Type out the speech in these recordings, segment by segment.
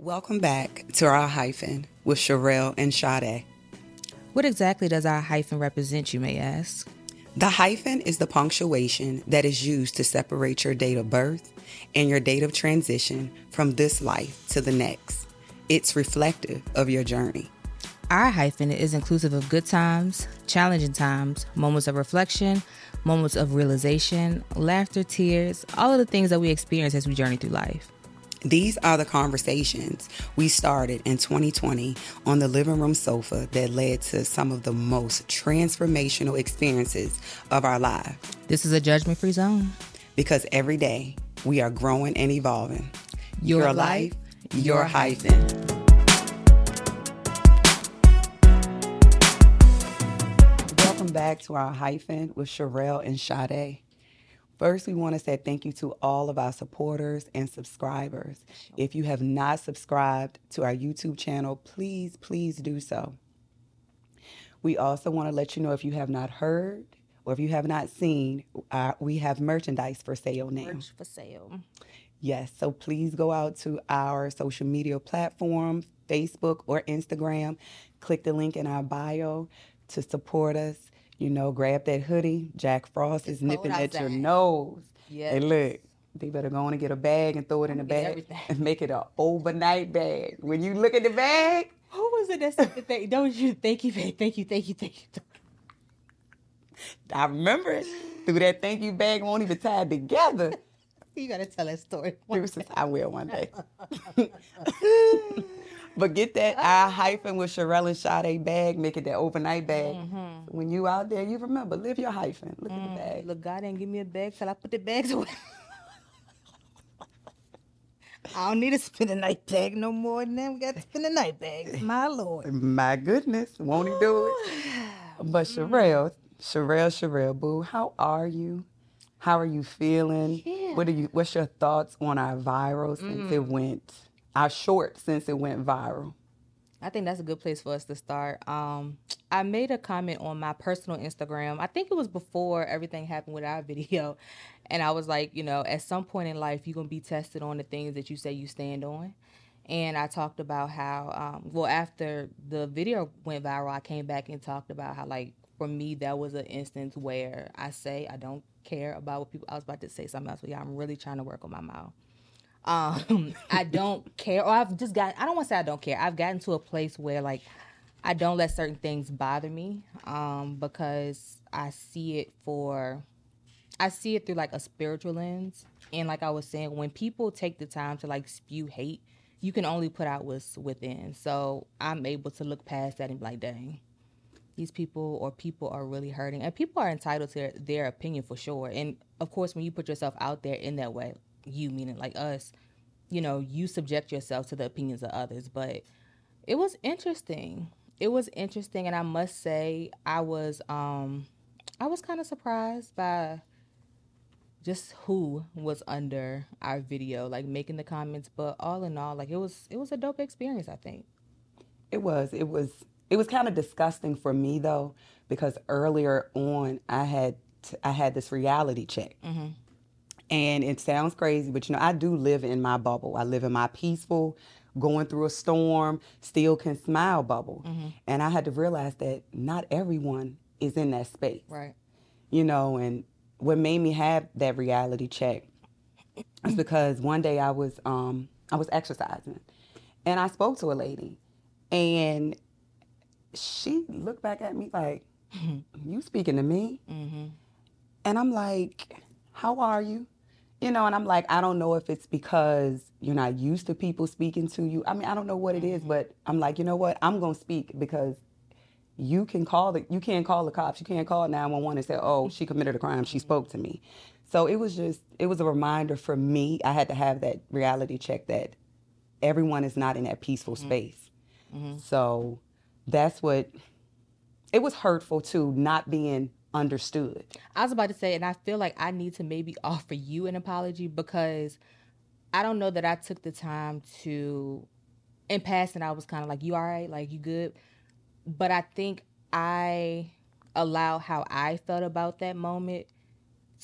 Welcome back to our hyphen with Sherelle and Sade. What exactly does our hyphen represent, you may ask? The hyphen is the punctuation that is used to separate your date of birth and your date of transition from this life to the next. It's reflective of your journey. Our hyphen is inclusive of good times, challenging times, moments of reflection, moments of realization, laughter, tears, all of the things that we experience as we journey through life. These are the conversations we started in 2020 on the living room sofa that led to some of the most transformational experiences of our lives. This is a judgment free zone. Because every day we are growing and evolving. Your, your life, your your hyphen. Welcome back to our hyphen with Sherelle and Sade. First, we want to say thank you to all of our supporters and subscribers. If you have not subscribed to our YouTube channel, please, please do so. We also want to let you know if you have not heard or if you have not seen, uh, we have merchandise for sale now. Merch for sale. Yes, so please go out to our social media platform, Facebook or Instagram. Click the link in our bio to support us. You know, grab that hoodie. Jack Frost is It's cold nipping at your nose. Yes. Hey, look, they better go on and get a bag and throw it in the bag everything. and make it an overnight bag. When you look at the bag, Who was it that said the thing? Don't you thank you. Thank you, thank you, thank you. I remember it. Through that thank you bag won't even tie it together. You gotta tell that story. Deuces, I will one day. but get that I hyphen with Sherelle and Sade bag, make it that overnight bag. Mm-hmm. When you out there, you remember, live your hyphen. Look Mm. at the bag. Look, God didn't give me a bag till I put the bags away. I don't need to spend a night bag no more than that. We got to spend a night bag. My lord. My goodness, won't he do it? But Sherelle, Sherelle, Sherelle, boo, how are you? How are you feeling? Yeah. What are you? What's your thoughts on our viral since it went? Our short since it went viral. I think that's a good place for us to start. Um, I made a comment on my personal Instagram. I think it was before everything happened with our video. And I was like, you know, at some point in life, you're going to be tested on the things that you say you stand on. And I talked about how, um, well, after the video went viral, I came back and talked about how, like, for me, that was an instance where I say I don't care about what people. I was about to say something else, but yeah, I'm really trying to work on my mouth um i don't care or i've just got i don't want to say i don't care. I've gotten to a place where like i don't let certain things bother me um because i see it for i see it through like a spiritual lens. And like i was saying when people take the time to like spew hate you can only put out what's within. So i'm able to look past that and be like dang these people or people are really hurting. And people are entitled to their, their opinion for sure. And of course when you put yourself out there in that way you meaning like us you know you subject yourself to the opinions of others. But it was interesting. It was interesting. And i must say i was um i was kind of surprised by just who was under our video like making the comments. But all in all like it was it was a dope experience i think. It was. It was. It was kind of disgusting for me though, because earlier on I had t- I had this reality check, and it sounds crazy, but you know I do live in my bubble. I live in my peaceful, going through a storm, still can smile bubble, and I had to realize that not everyone is in that space right you know, and what made me have that reality check is because one day I was um I was exercising and I spoke to a lady and she looked back at me like, You speaking to me? And I'm like, How are you? You know, and I'm like, I don't know if it's because you're not used to people speaking to you. I mean, I don't know what it is, mm-hmm. but I'm like, you know what? I'm gonna speak because you can call the you can't call the cops. You can't call 911 and say oh she committed a crime. She spoke to me. So it was just it was a reminder for me. I had to have that reality check that everyone is not in that peaceful mm-hmm. space. Mm-hmm. So that's what it was hurtful too not being understood I was about to say, and I feel like I need to maybe offer you an apology because I don't know that I took the time to, in passing, I was kind of like, you all right? Like, you good? But I think I allow how I felt about that moment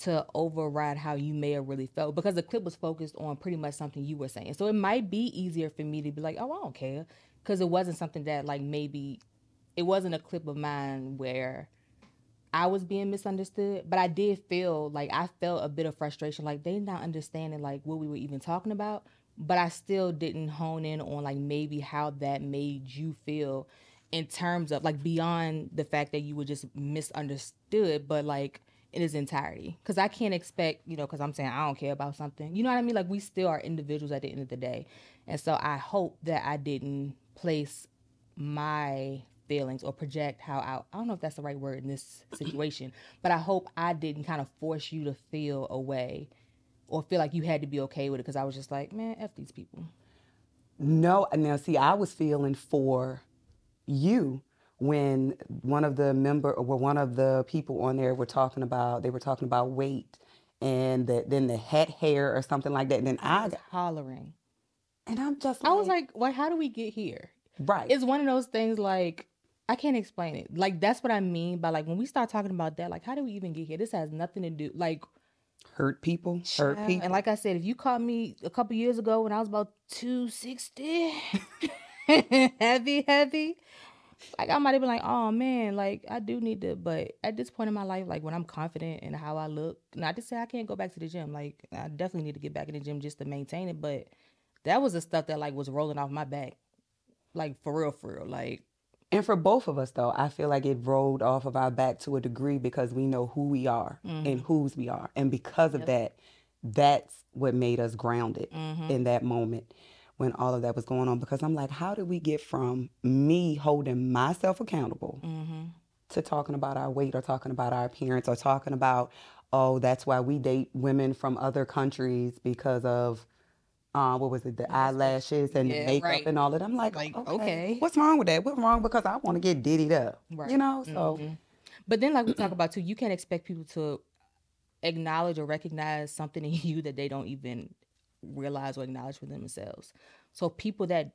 to override how you may have really felt because the clip was focused on pretty much something you were saying. So it might be easier for me to be like, oh, I don't care. Because it wasn't something that, like, maybe it wasn't a clip of mine where I was being misunderstood, but I did feel like I felt a bit of frustration, like they not understanding like what we were even talking about. But I still didn't hone in on like maybe how that made you feel in terms of like beyond the fact that you were just misunderstood, but like in its entirety. Because I can't expect, you know, because I'm saying I don't care about something. You know what I mean? Like we still are individuals at the end of the day. And so I hope that I didn't place my feelings or project how I, I don't know if that's the right word in this situation, but I hope I didn't kind of force you to feel a way or feel like you had to be okay with it because I was just like, man, F these people. No, now see, I was feeling for you when one of the member or one of the people on there were talking about they were talking about weight and the, then the head hair or something like that. And then I, I was hollering. And I'm just like, I was like, well, how do we get here? Right. It's one of those things like I can't explain it. Like that's what I mean by like when we start talking about that, like how do we even get here? This has nothing to do like hurt people, hurt people. And like I said, if you caught me a couple years ago when I was about 260, heavy, heavy, like I might have been like, oh man, like I do need to, but at this point in my life, like when I'm confident in how I look, not to say I can't go back to the gym. Like I definitely need to get back in the gym just to maintain it. But that was the stuff that like was rolling off my back. Like for real, for real. Like and for both of us, though, I feel like it rolled off of our back to a degree because we know who we are mm-hmm. and whose we are. And because of yep. that, that's what made us grounded mm-hmm. in that moment when all of that was going on. Because I'm like, how did we get from me holding myself accountable mm-hmm. to talking about our weight or talking about our appearance or talking about, oh, that's why we date women from other countries because of uh, what was it, the eyelashes and yeah, the makeup right. and all of that. I'm like, like okay, okay, what's wrong with that? What's wrong? Because I want to get diddied up, right. you know. So, mm-hmm. but then like we talk about too, you can't expect people to acknowledge or recognize something in you that they don't even realize or acknowledge within themselves. So people that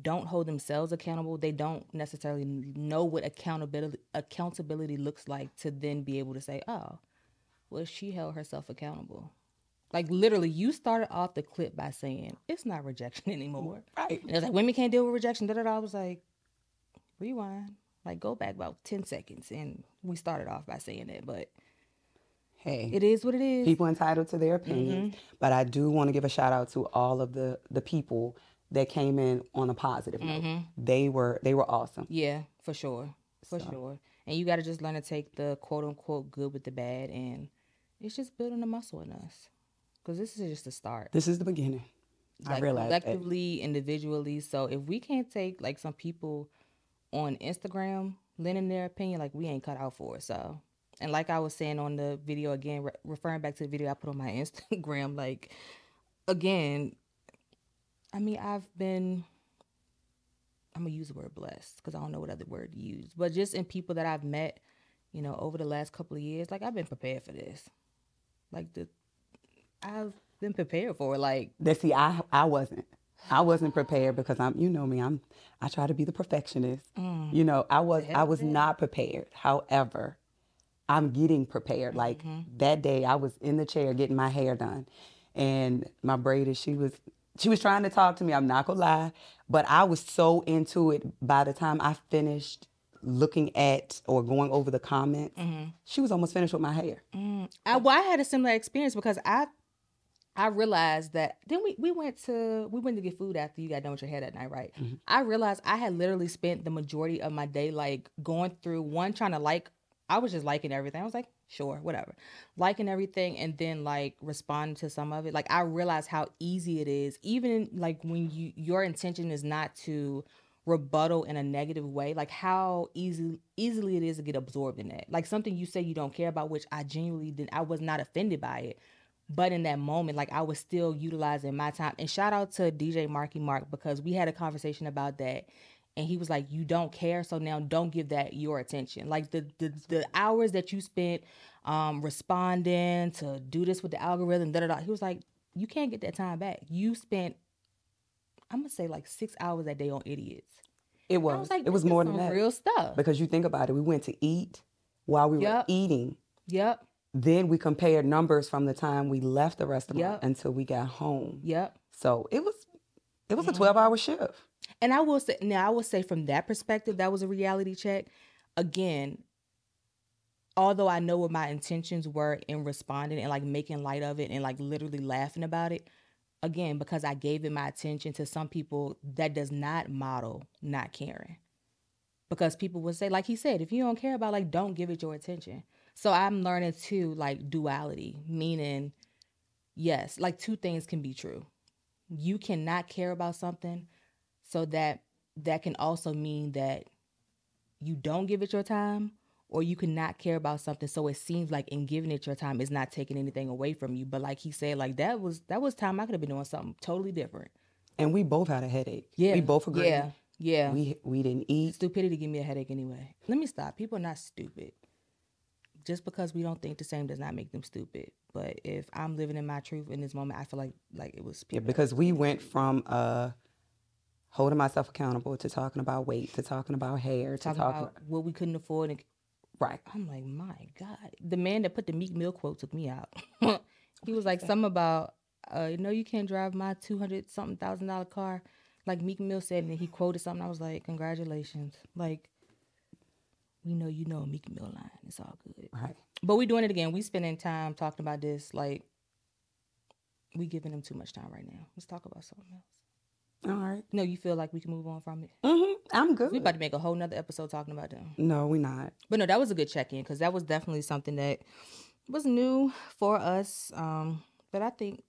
don't hold themselves accountable, they don't necessarily know what accountability accountability looks like to then be able to say, oh, well, she held herself accountable. Like literally, you started off the clip by saying it's not rejection anymore. Right. And it was like women can't deal with rejection. Da da da. I was like, rewind. Like go back about ten seconds, and we started off by saying that. But hey, it is what it is. People entitled to their opinions. Mm-hmm. But I do want to give a shout out to all of the the people that came in on a positive mm-hmm. note. They were they were awesome. Yeah, for sure, for so. sure. And you got to just learn to take the quote unquote good with the bad, and it's just building the muscle in us because this is just the start. This is the beginning. Like I realize collectively, that. individually. So if we can't take like some people on Instagram lending their opinion, like we ain't cut out for it. So, and like I was saying on the video again, re- referring back to the video I put on my Instagram, like again, I mean I've been. I'm gonna use the word blessed because I don't know what other word to use, but just in people that I've met, you know, over the last couple of years, like I've been prepared for this. Like the I've been prepared for. Like that. See, I I wasn't. I wasn't prepared because I'm. You know me. I'm. I try to be the perfectionist. Mm. You know, I was. I was not prepared. However, I'm getting prepared. Like mm-hmm. that day, I was in the chair getting my hair done, and my braided. She was. She was trying to talk to me. I'm not gonna lie, but I was so into it. By the time I finished looking at or going over the comments, mm-hmm. she was almost finished with my hair. Mm. I, well, I had a similar experience because I I realized that then we, we went to we went to get food after you got done with your hair that night, right? Mm-hmm. I realized I had literally spent the majority of my day like going through one trying to like I was just liking everything. I was like, sure, whatever. Liking everything and then like responding to some of it. Like I realized how easy it is, even like when you your intention is not to rebuttal in a negative way, like how easy easily it is to get absorbed in that. Like something you say you don't care about, which I genuinely didn't I was not offended by it but in that moment, like I was still utilizing my time. And shout out to DJ Marky Mark because we had a conversation about that. And he was like, You don't care, so now don't give that your attention. Like the the, the hours that you spent um responding to do this with the algorithm, da da da. He was like, You can't get that time back. You spent I'm gonna say like six hours a day on idiots. It was. was like, it was more than that. Real stuff. Because you think about it, we went to eat while we yep. were eating. Yep then we compared numbers from the time we left the restaurant Yep. until we got home. Yep. So it was it was a Mhm. 12 hour shift. And I will say now I will say from that perspective, that was a reality check. Again, although I know what my intentions were in responding and like making light of it and like literally laughing about it, again, because I gave it my attention to some people that does not model not caring. Because people would say, like he said, if you don't care about like don't give it your attention. So I'm learning too, like duality, meaning yes, like two things can be true. You cannot care about something so that that can also mean that you don't give it your time or you cannot care about something. So it seems like in giving it your time is not taking anything away from you. But like he said like that was that was time i could have been doing something totally different. And we both had a headache. yeah. We both agreed. yeah. Yeah. We we didn't eat. stupidity give me a headache anyway. Let me stop. People are not stupid just because we don't think the same does not make them stupid but if i'm living in my truth in this moment i feel like like it was Yeah, because we went from uh holding myself accountable to talking about weight to talking about hair to talking talking about what we couldn't afford and right. I'm like, my God. The man that put the Meek Mill quote took me out. he was like, something about, uh, you know, you can't drive my 200 something thousand dollar car. Like Meek Mill said, and he quoted something. I was like, congratulations. Like, we know you know Meek Mill line. It's all good. Right. But we're doing it again. We spending time talking about this. Like, we giving them too much time right now. Let's talk about something else. All right. No, you feel like we can move on from it? Mm-hmm. I'm good. We about to make a whole nother episode talking about them. no, we not. But no, that was a good check in because that was definitely something that was new for us. Um, but I think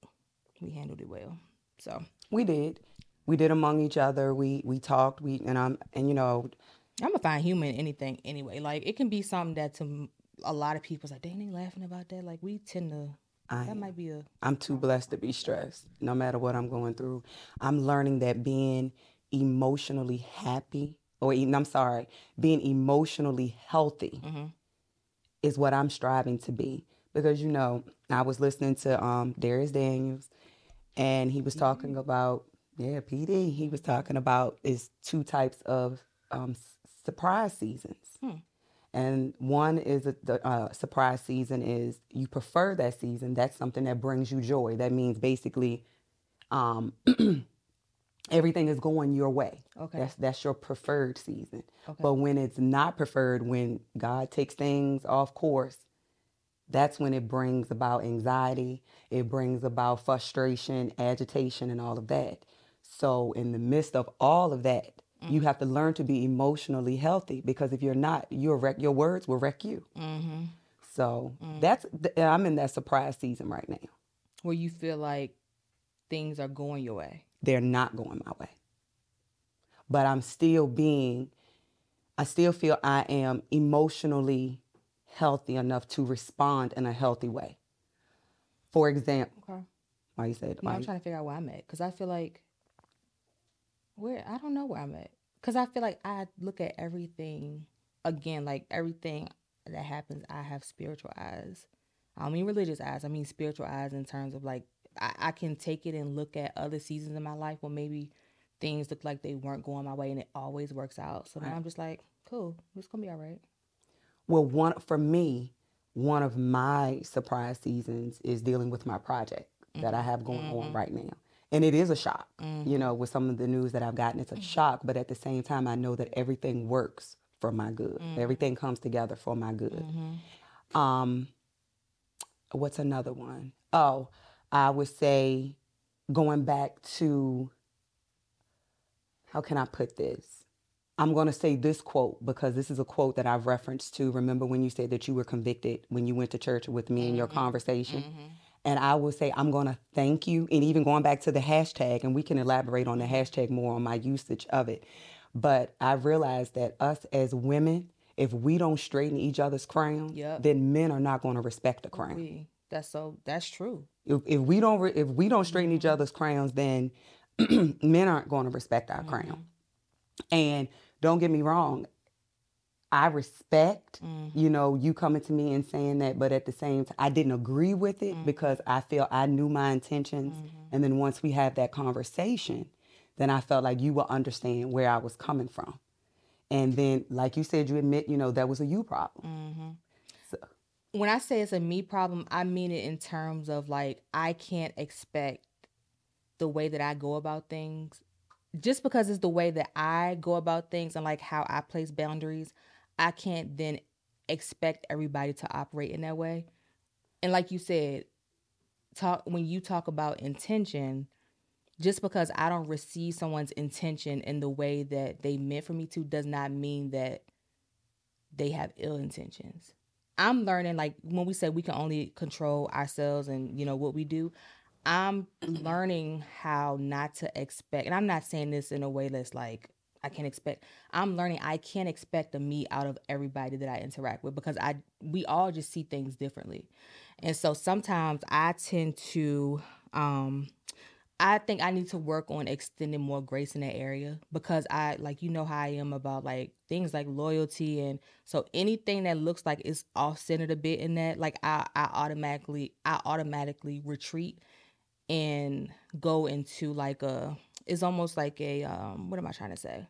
we handled it well. So We did. We did among each other. We we talked. We and I'm and you know I'm gonna find humor in anything anyway. Like it can be something that to a lot of people's like, dang, they laughing about that. Like we tend to. I That might be a. I'm too blessed to be stressed, no matter what I'm going through. I'm learning that being emotionally happy, or even, I'm sorry, being emotionally healthy Mhm. is what I'm striving to be. Because, you know, I was listening to um, Dharius Daniels, and he was talking about, yeah, PD, he was talking about is two types of um, surprise seasons. Hmm. And one is a, the uh, surprise season is you prefer that season. That's something that brings you joy. That means basically um, everything is going your way. Okay. That's that's your preferred season. Okay. But when it's not preferred, when God takes things off course, that's when it brings about anxiety. It brings about frustration, agitation, and all of that. So in the midst of all of that, you have to learn to be emotionally healthy because if you're not, you'll wreck your words will wreck you. Mm-hmm. So that's th- I'm in that surprise season right now. Where you feel like things are going your way. They're not going my way. But I'm still being I still feel I am emotionally healthy enough to respond in a healthy way. For example, Okay. why you said No, why I'm trying to figure out where I'm at because I feel like where I don't know where I'm at because I feel like I look at everything again like everything that happens. I have spiritual eyes. I don't mean religious eyes. I mean spiritual eyes in terms of like I, I can take it and look at other seasons in my life where maybe things look like they weren't going my way and it always works out. So now Right. I'm just like, cool, it's gonna be all right. Well, one for me, one of my surprise seasons is dealing with my project that I have going on mm-hmm. right now. And it is a shock. You mm-hmm. know, with some of the news that I've gotten, it's a mm-hmm. shock, but at the same time I know that everything works for my good. Mm-hmm. Everything comes together for my good. Um what's another one? Oh, I would say going back to how can I put this? I'm going to say this quote because this is a quote that I've referenced to. Remember when you said that you were convicted when you went to church with me in your conversation? And I will say, I'm going to thank you. And even going back to the hashtag, and we can elaborate on the hashtag more on my usage of it. But I realized that us as women, if we don't straighten each other's crown, Yep. then men are not going to respect the crown. We that's so that's true. If, if we don't re- if we don't straighten each mm-hmm. other's crowns, then men aren't going to respect our mm-hmm. crown. And don't get me wrong, I respect mm-hmm. you know you coming to me and saying that, but at the same time, I didn't agree with it mm-hmm. because I feel I knew my intentions, mm-hmm. and then once we had that conversation, then I felt like you will understand where I was coming from. And then, like you said, you admit, you know, that was a you problem. So, when I say it's a me problem, I mean it in terms of like I can't expect the way that I go about things. Just because it's the way that I go about things and like how I place boundaries, I can't then expect everybody to operate in that way. And like you said, talk when you talk about intention, just because I don't receive someone's intention in the way that they meant for me to does not mean that they have ill intentions. I'm learning like when we say we can only control ourselves and you know what we do, I'm mm-hmm. learning how not to expect and I'm not saying this in a way that's like I can't expect I'm learning I can't expect a me out of everybody that I interact with because I we all just see things differently. And so sometimes I tend to um I think I need to work on extending more grace in that area because I like you know how I am about like things like loyalty and so anything that looks like it's off centered a bit in that like I I automatically I automatically retreat and go into like a it's almost like a um what am I trying to say?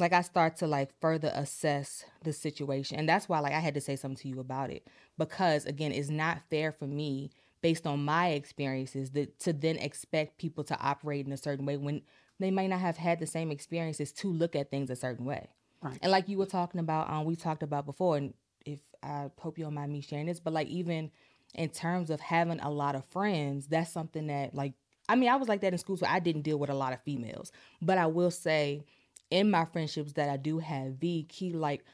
Like I start to like further assess the situation. And that's why like I had to say something to you about it because again, it's not fair for me based on my experiences that to then expect people to operate in a certain way when they might not have had the same experiences to look at things a certain way. Right. And like you were talking about, um, we talked about before, and if I hope you don't mind me sharing this, but like even in terms of having a lot of friends, that's something that like I mean, I was like that in school, so I didn't deal with a lot of females. But I will say, in my friendships that I do have, V key like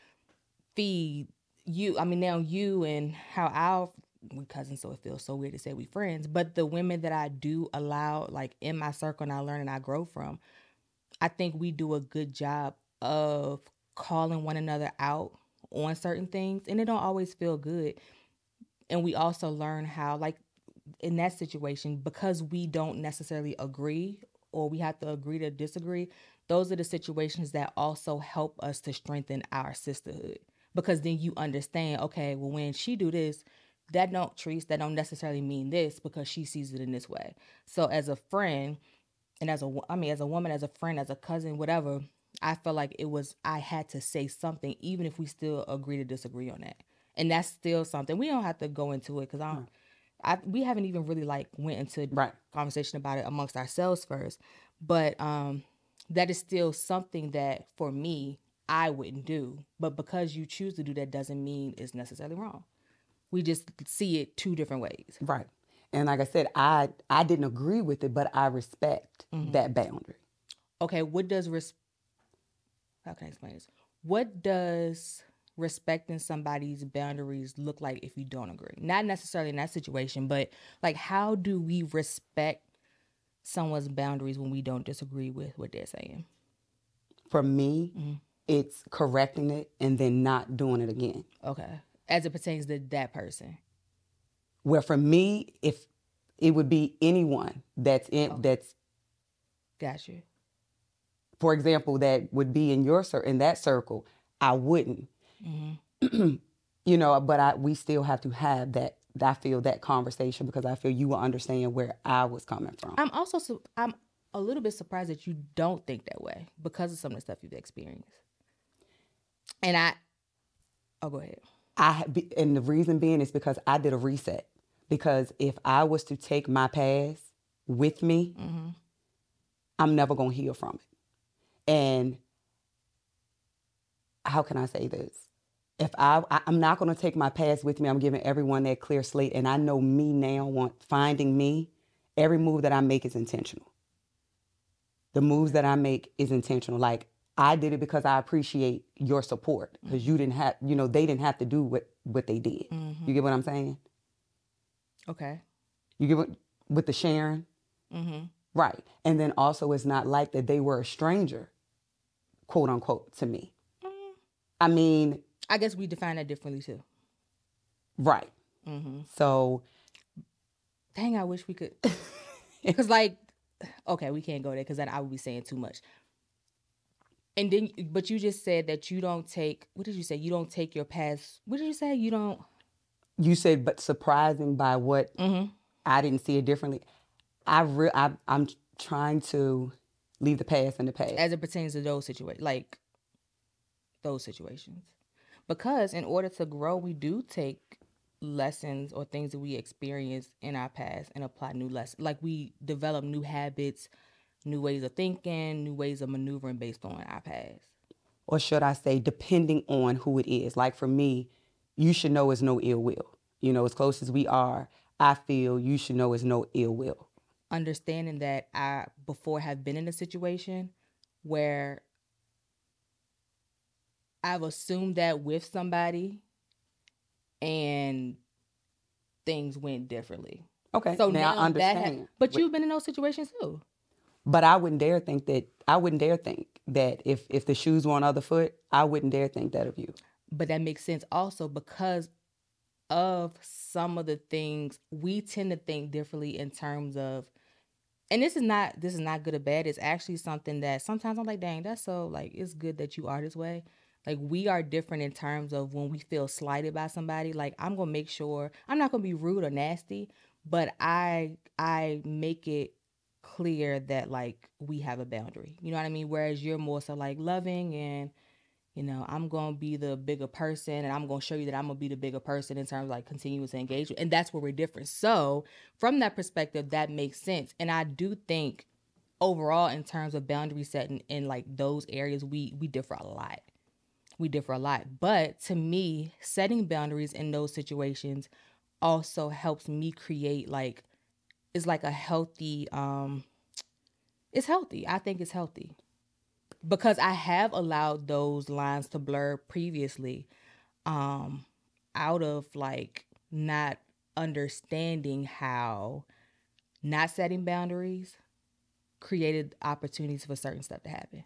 feed you. I mean, now you and how our we cousins, so it feels so weird to say we friends. But the women that I do allow, like in my circle, and I learn and I grow from, I think we do a good job of calling one another out on certain things, and it don't always feel good and we also learn how like in that situation because we don't necessarily agree or we have to agree to disagree those are the situations that also help us to strengthen our sisterhood. Because then you understand okay well when she do this that don't treats that don't necessarily mean this because she sees it in this way. So as a friend and as a i mean as a woman as a friend as a cousin whatever i felt like it was i had to say something even if we still agree to disagree on that. And that's still something we don't have to go into it because I, don't, I we haven't even really like went into right. conversation about it amongst ourselves first, but um, that is still something that for me I wouldn't do. But because you choose to do that doesn't mean it's necessarily wrong. We just see it two different ways. Right. And like I said, I I didn't agree with it, but I respect mm-hmm. that boundary. Okay, what does res- how can I explain this? What does respecting somebody's boundaries look like if you don't agree? Not necessarily in that situation, but like how do we respect someone's boundaries when we don't disagree with what they're saying? For me, mm-hmm. it's correcting it and then not doing it again. Okay. As it pertains to that person. Well, for me, if it would be anyone that's in okay. that's got you. For example, that would be in your in that circle, I wouldn't. Mm-hmm. you know, but I we still have to have that. I feel that conversation because I feel you will understand where I was coming from. I'm also su- I'm a little bit surprised that you don't think that way because of some of the stuff you've experienced. And I, oh, go ahead. I and the reason being is because I did a reset. Because if I was to take my past with me, mm-hmm. I'm never gonna heal from it. And how can I say this? If I, I am not going to take my past with me. I'm giving everyone that clear slate, and I know me now. Want finding me, every move that I make is intentional. The moves that I make is intentional. Like I did it because I appreciate your support because you didn't have, you know, they didn't have to do what what they did. Mm-hmm. You get what I'm saying? Okay. You get what with the sharing, mm-hmm. right? And then also, it's not like that they were a stranger, quote unquote, to me. Mm. I mean, I guess we define that differently too. Right. Mm-hmm. So, dang, I wish we could. Because, like, okay, we can't go there because then I would be saying too much. And then, but you just said that you don't take. What did you say? You don't take your past. What did you say? You don't. You said, but surprising by what mm-hmm. I didn't see it differently. I re- I I'm trying to leave the past in the past as it pertains to those situations, like those situations because in order to grow, we do take lessons or things that we experience in our past and apply new lessons. Like we develop new habits, new ways of thinking, new ways of maneuvering based on our past. Or should I say, depending on who it is. Like for me, you should know it's no ill will. You know, as close as we are, I feel you should know it's no ill will. Understanding that I before have been in a situation where I've assumed that with somebody and things went differently. Okay. So now, now I understand. Ha- but, you've been in those situations too. But I wouldn't dare think that I wouldn't dare think that if if the shoes were on the other foot, I wouldn't dare think that of you. But that makes sense also because of some of the things we tend to think differently in terms of and this is not this is not good or bad. It's actually something that sometimes I'm like, dang, that's so like it's good that you are this way. Like we are different in terms of when we feel slighted by somebody. Like I'm gonna make sure I'm not gonna be rude or nasty, but I I make it clear that like we have a boundary. You know what I mean? Whereas you're more so like loving and you know, I'm gonna be the bigger person and I'm gonna show you that I'm gonna be the bigger person in terms of like continuous engagement. And that's where we're different. So from that perspective, that makes sense. And I do think overall in terms of boundary setting in like those areas we we differ a lot we differ a lot. But to me, setting boundaries in those situations also helps me create like it's like a healthy um it's healthy. I think it's healthy. Because I have allowed those lines to blur previously um out of like not understanding how not setting boundaries created opportunities for certain stuff to happen.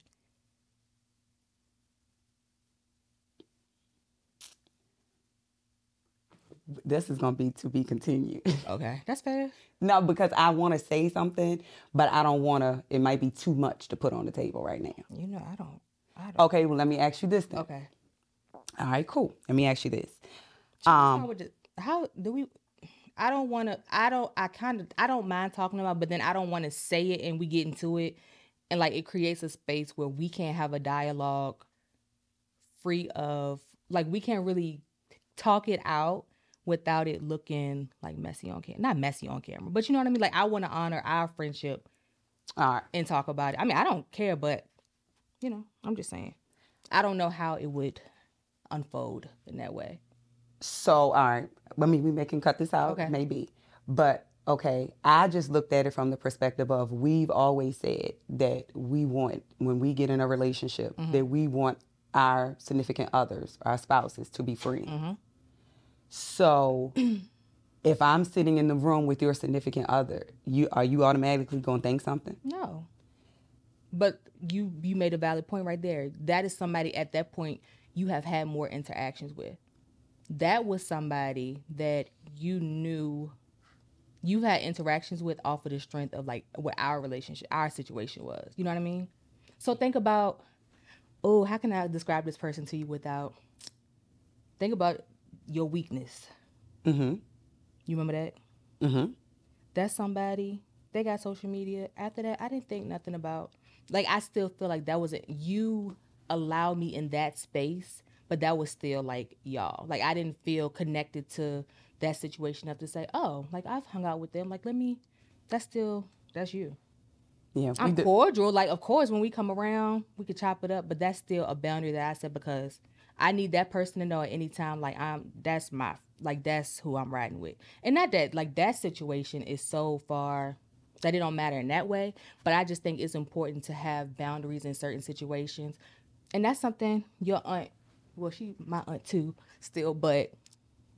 This is going to be to be continued. Okay, that's fair. no, because I want to say something, but I don't want to. It might be too much to put on the table right now. You know, I don't. I don't. Okay, well, let me ask you this then. Okay. All right, cool. Let me ask you this. Um, how do we? I don't want to. I don't. I kind of. I don't mind talking about, but then I don't want to say it, and we get into it, and like it creates a space where we can't have a dialogue free of like we can't really talk it out without it looking like messy on camera. Not messy on camera, but you know what I mean? Like I want to honor our friendship All right. and talk about it. I mean, I don't care, but you know, I'm just saying. I don't know how it would unfold in that way. So, all right. I mean, we may can cut this out, okay. maybe. But okay, I just looked at it from the perspective of we've always said that we want when we get in a relationship mm-hmm. that we want our significant others, our spouses, to be free. Mm-hmm. So if I'm sitting in the room with your significant other, you are you automatically going to think something? No. But you you made a valid point right there. That is somebody at that point you have had more interactions with. That was somebody that you knew you had interactions with off of the strength of like what our relationship, our situation was. You know what I mean? So think about, oh, how can I describe this person to you without? Think about your weakness. Mm-hmm. You remember that? Mm-hmm. That's somebody. They got social media. After that, I didn't think nothing about. Like I still feel like that was it. You allowed me in that space, but that was still like y'all. Like I didn't feel connected to that situation enough to say, oh, like I've hung out with them. Like let me. That's still that's you. Yeah, I'm cordial. Like of course, when we come around, we could chop it up, but that's still a boundary that I set because I need that person to know at any time, like I'm that's my like that's who I'm riding with. And not that like that situation is so far that it don't matter in that way. But I just think it's important to have boundaries in certain situations. And that's something your aunt well, she my aunt too, still, but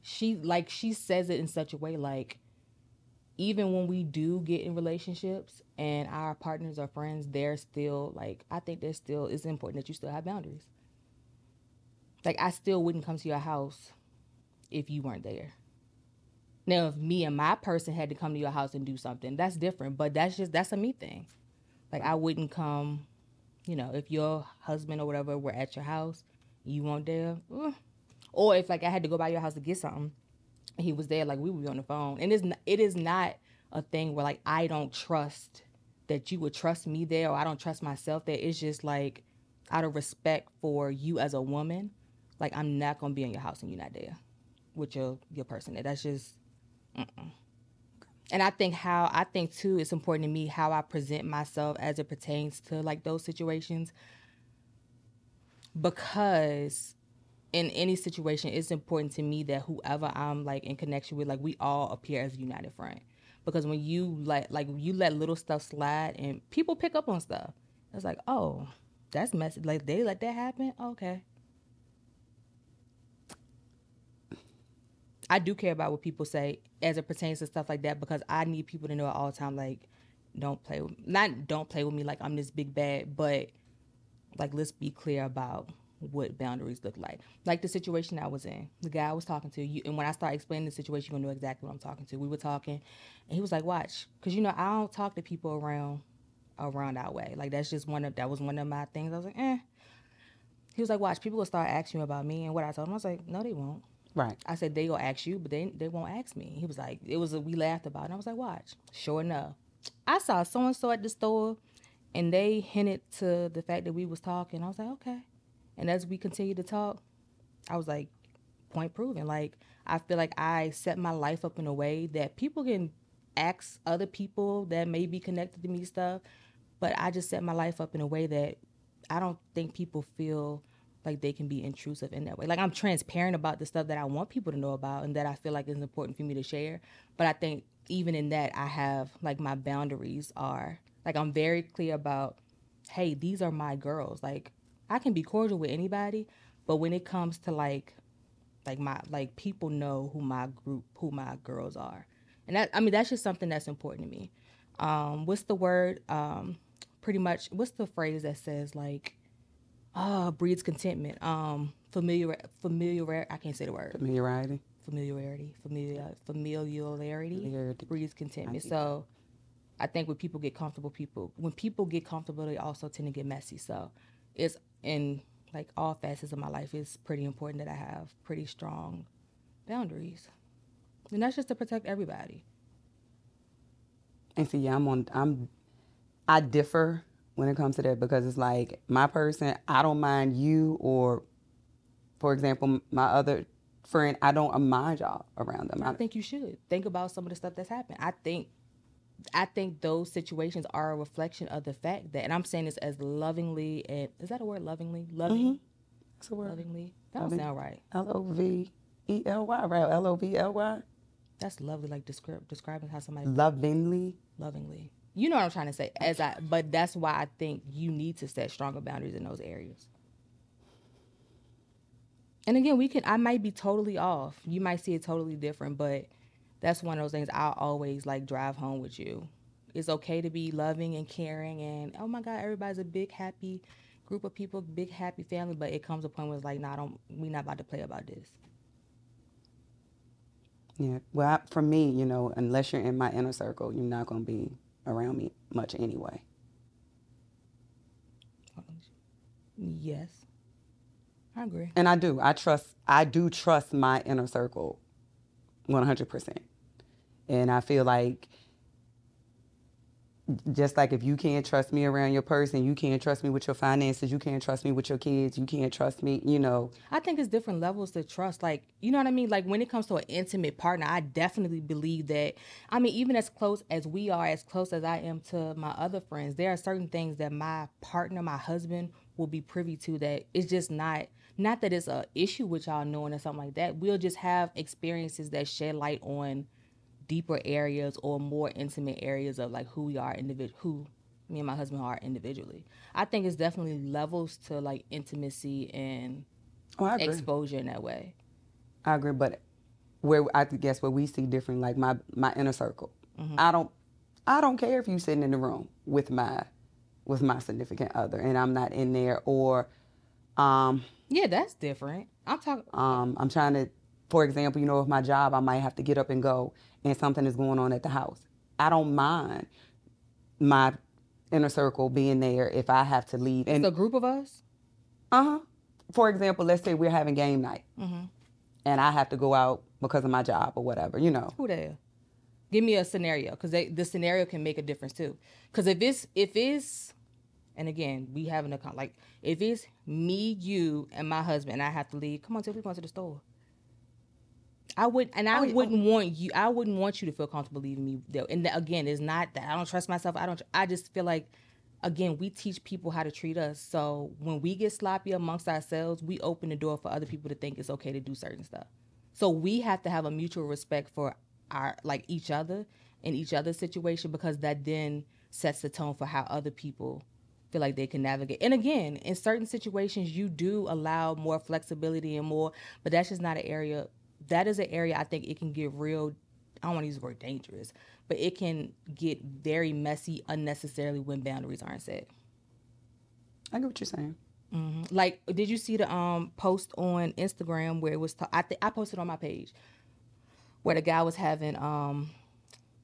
she like she says it in such a way like even when we do get in relationships and our partners or friends, they're still like I think they're still it's important that you still have boundaries. Like I still wouldn't come to your house if you weren't there. Now, if me and my person had to come to your house and do something, that's different. But that's just that's a me thing. Like I wouldn't come, you know, if your husband or whatever were at your house, you weren't there, or if like I had to go by your house to get something, he was there, like we would be on the phone. And it's not, it is not a thing where like I don't trust that you would trust me there, or I don't trust myself there. It's just like out of respect for you as a woman like I'm not gonna be in your house and you're not there with your your person. That's just. Mm-mm. And I think how I think too it's important to me how I present myself as it pertains to like those situations because in any situation it's important to me that whoever I'm like in connection with like we all appear as a united front because when you like like you let little stuff slide and people pick up on stuff it's like oh that's messy like they let that happen okay I do care about what people say as it pertains to stuff like that because I need people to know at all time like don't play with not don't play with me like I'm this big bad, but like let's be clear about what boundaries look like. Like the situation I was in, the guy I was talking to, you, and when I start explaining the situation, you're gonna know exactly what I'm talking to. We were talking, and he was like, "Watch," because you know I don't talk to people around around that way. Like that's just one of that was one of my things. I was like, eh. He was like, "Watch," people will start asking you about me, and what I told him, I was like, "No, they won't." Right. I said they gonna ask you, but they they won't ask me. He was like, it was a, we laughed about, it. and I was like, watch. Sure enough, I saw so and so at the store, and they hinted to the fact that we was talking. I was like, okay. And as we continued to talk, I was like, point proven. Like I feel like I set my life up in a way that people can ask other people that may be connected to me stuff, but I just set my life up in a way that I don't think people feel like they can be intrusive in that way. Like I'm transparent about the stuff that I want people to know about and that I feel like is important for me to share. But I think even in that I have like my boundaries are like I'm very clear about hey, these are my girls. Like I can be cordial with anybody, but when it comes to like like my like people know who my group who my girls are. And that I mean that's just something that's important to me. Um what's the word um pretty much what's the phrase that says like uh breeds contentment. Um familiar familiar I can't say the word. Familiarity. Familiarity. Familiar familiarity, familiarity. breeds contentment. So I think when people get comfortable, people when people get comfortable, they also tend to get messy. So it's in like all facets of my life, it's pretty important that I have pretty strong boundaries, and that's just to protect everybody. And see, yeah, I'm on. I'm. I differ when it comes to that because it's like my person, I don't mind you or, for example, my other friend, I don't mind y'all around them. I think you should think about some of the stuff that's happened. I think, I think those situations are a reflection of the fact that, and I'm saying this as lovingly and is that a word? Lovingly, loving. Mm-hmm. That's a word. Lovingly. That don't sound right. L O V E L Y, right? L O V L Y. That's lovely, like describe, describing how somebody lovingly. Lovingly you know what I'm trying to say. As I, but that's why I think you need to set stronger boundaries in those areas. And again, we can. I might be totally off. You might see it totally different, but that's one of those things I'll always like drive home with you. It's okay to be loving and caring, and oh my God, everybody's a big happy group of people, big happy family. But it comes a point where it's like, no, nah, don't we not about to play about this. Yeah. Well, I, for me, you know, unless you're in my inner circle, you're not going to be around me much anyway. Yes. I agree. And I do. I trust I do trust my inner circle 100%. And I feel like just like if you can't trust me around your person, you can't trust me with your finances, you can't trust me with your kids, you can't trust me, you know. I think it's different levels to trust. Like, you know what I mean? Like when it comes to an intimate partner, I definitely believe that I mean, even as close as we are, as close as I am to my other friends, there are certain things that my partner, my husband will be privy to that it's just not not that it's a issue with y'all knowing or something like that. We'll just have experiences that shed light on deeper areas or more intimate areas of like who we are individual who me and my husband are individually. I think it's definitely levels to like intimacy and oh, exposure in that way. I agree, but where I guess where we see different, like my my inner circle. Mm-hmm. I don't I don't care if you sitting in the room with my with my significant other and I'm not in there or um Yeah, that's different. I'm talking um I'm trying to for example, you know, with my job I might have to get up and go and something is going on at the house. I don't mind my inner circle being there if I have to leave. And a group of us. Uh huh. For example, let's say we're having game night, mm-hmm. and I have to go out because of my job or whatever. You know. Who there? Give me a scenario because the scenario can make a difference too. Because if it's if it's And again, we having a con- like if it's me, you, and my husband, and I have to leave. Come on, till we going to the store. I would, and I Oh, wouldn't want you. I wouldn't want you to feel comfortable leaving me there. And again, it's not that I don't trust myself. I don't. I just feel like, again, we teach people how to treat us. So when we get sloppy amongst ourselves, we open the door for other people to think it's okay to do certain stuff. So we have to have a mutual respect for our like each other in each other's situation because that then sets the tone for how other people feel like they can navigate. And again, in certain situations, you do allow more flexibility and more, but that's just not an area. That is an area I think it can get real. I don't want to use the word dangerous, but it can get very messy unnecessarily when boundaries aren't set. I get what you're saying. Like, did you see the um post on Instagram where it was? ta- I think I posted on my page where the guy was having um,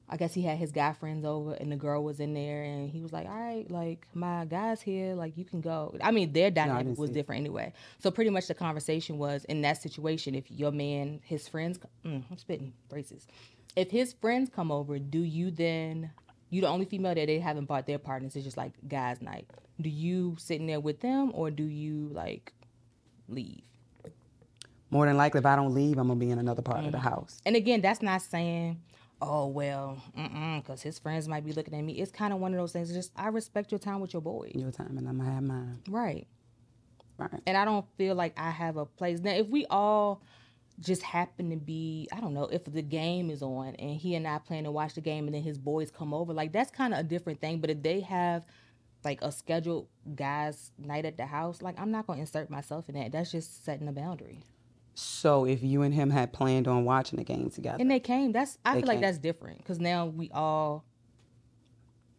I guess he had his guy friends over and the girl was in there and he was like, "All right, like my guy's here, like you can go." I mean, their dynamic didn't was see it. different anyway. So pretty much the conversation was in that situation, if your man, his friends, mm, I'm spitting braces. If his friends come over, do you then? You the only female that they haven't bought their partners. It's just like guys' night. Do you sit in there with them or do you like leave? More than likely, if I don't leave, I'm gonna be in another part Mm. of the house. And again, that's not saying, oh well, because his friends might be looking at me. It's kind of one of those things. Just I respect your time with your boy, Your time, and I'm gonna have mine. right? Right. And I don't feel like I have a place now. If we all just happen to be, I don't know, if the game is on and he and I plan to watch the game, and then his boys come over, like that's kind of a different thing. But if they have like a scheduled guys' night at the house, like I'm not gonna insert myself in that. That's just setting a boundary. So if you and him had planned on watching the game together, And they came. That's I feel like that's different because now we all.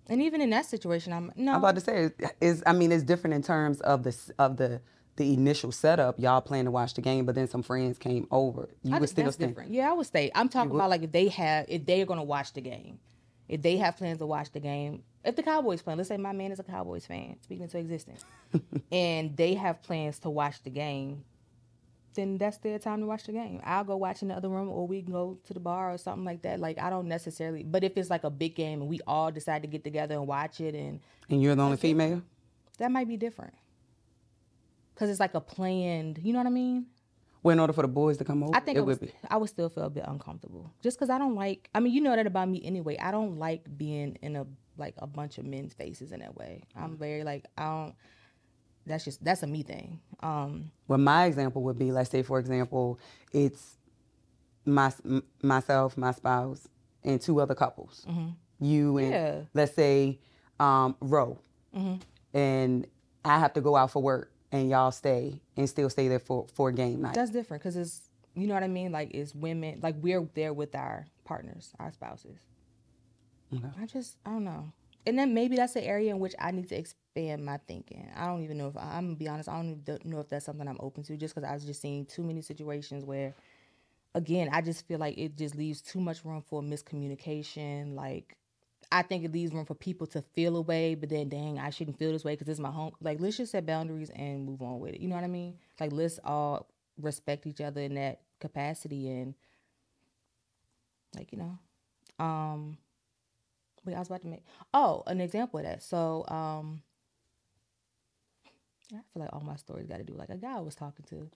And even in that situation, I'm no. I'm about to say is I mean it's different in terms of the of the the initial setup. Y'all planned to watch the game, but then some friends came over. You I would still that's stay. different. Yeah, I would stay. I'm talking about like if they have, if they are going to watch the game, if they have plans to watch the game. If the Cowboys plan, let's say my man is a Cowboys fan, speaking into existence, and they have plans to watch the game, then that's their time to watch the game. I'll go watch in the other room, or we can go to the bar or something like that. Like I don't necessarily, but if it's like a big game and we all decide to get together and watch it, and And you're the only female. that might be different, because it's like a planned. You know what I mean? Well, in order for the boys to come over, I think it it would be. I would still feel a bit uncomfortable just because I don't like. I mean, you know that about me anyway. I don't like being in a like a bunch of men's faces in that way. I'm very like I don't. That's just that's a me thing. Um, Well, my example would be, let's say, for example, it's my m- myself, my spouse, and two other couples. You and Mm-hmm. Yeah. let's say um, Ro, and I have to go out for work, and y'all stay and still stay there for for game night. that's different because it's you know what I mean. Like it's women. Like we're there with our partners, our spouses. Okay. I just I don't know. And then maybe that's the area in which I need to expand my thinking. I don't even know if I'm gonna be honest. I don't know if that's something I'm open to, just because I was just seeing too many situations where, again, I just feel like it just leaves too much room for miscommunication. Like, I think it leaves room for people to feel a way, but then dang, I shouldn't feel this way because this is my home. Like, let's just set boundaries and move on with it. You know what I mean? Like, let's all respect each other in that capacity and, like, you know, um. Wait, I was about to make oh an example of that. So um I feel like all my stories got to do like a guy I was talking to.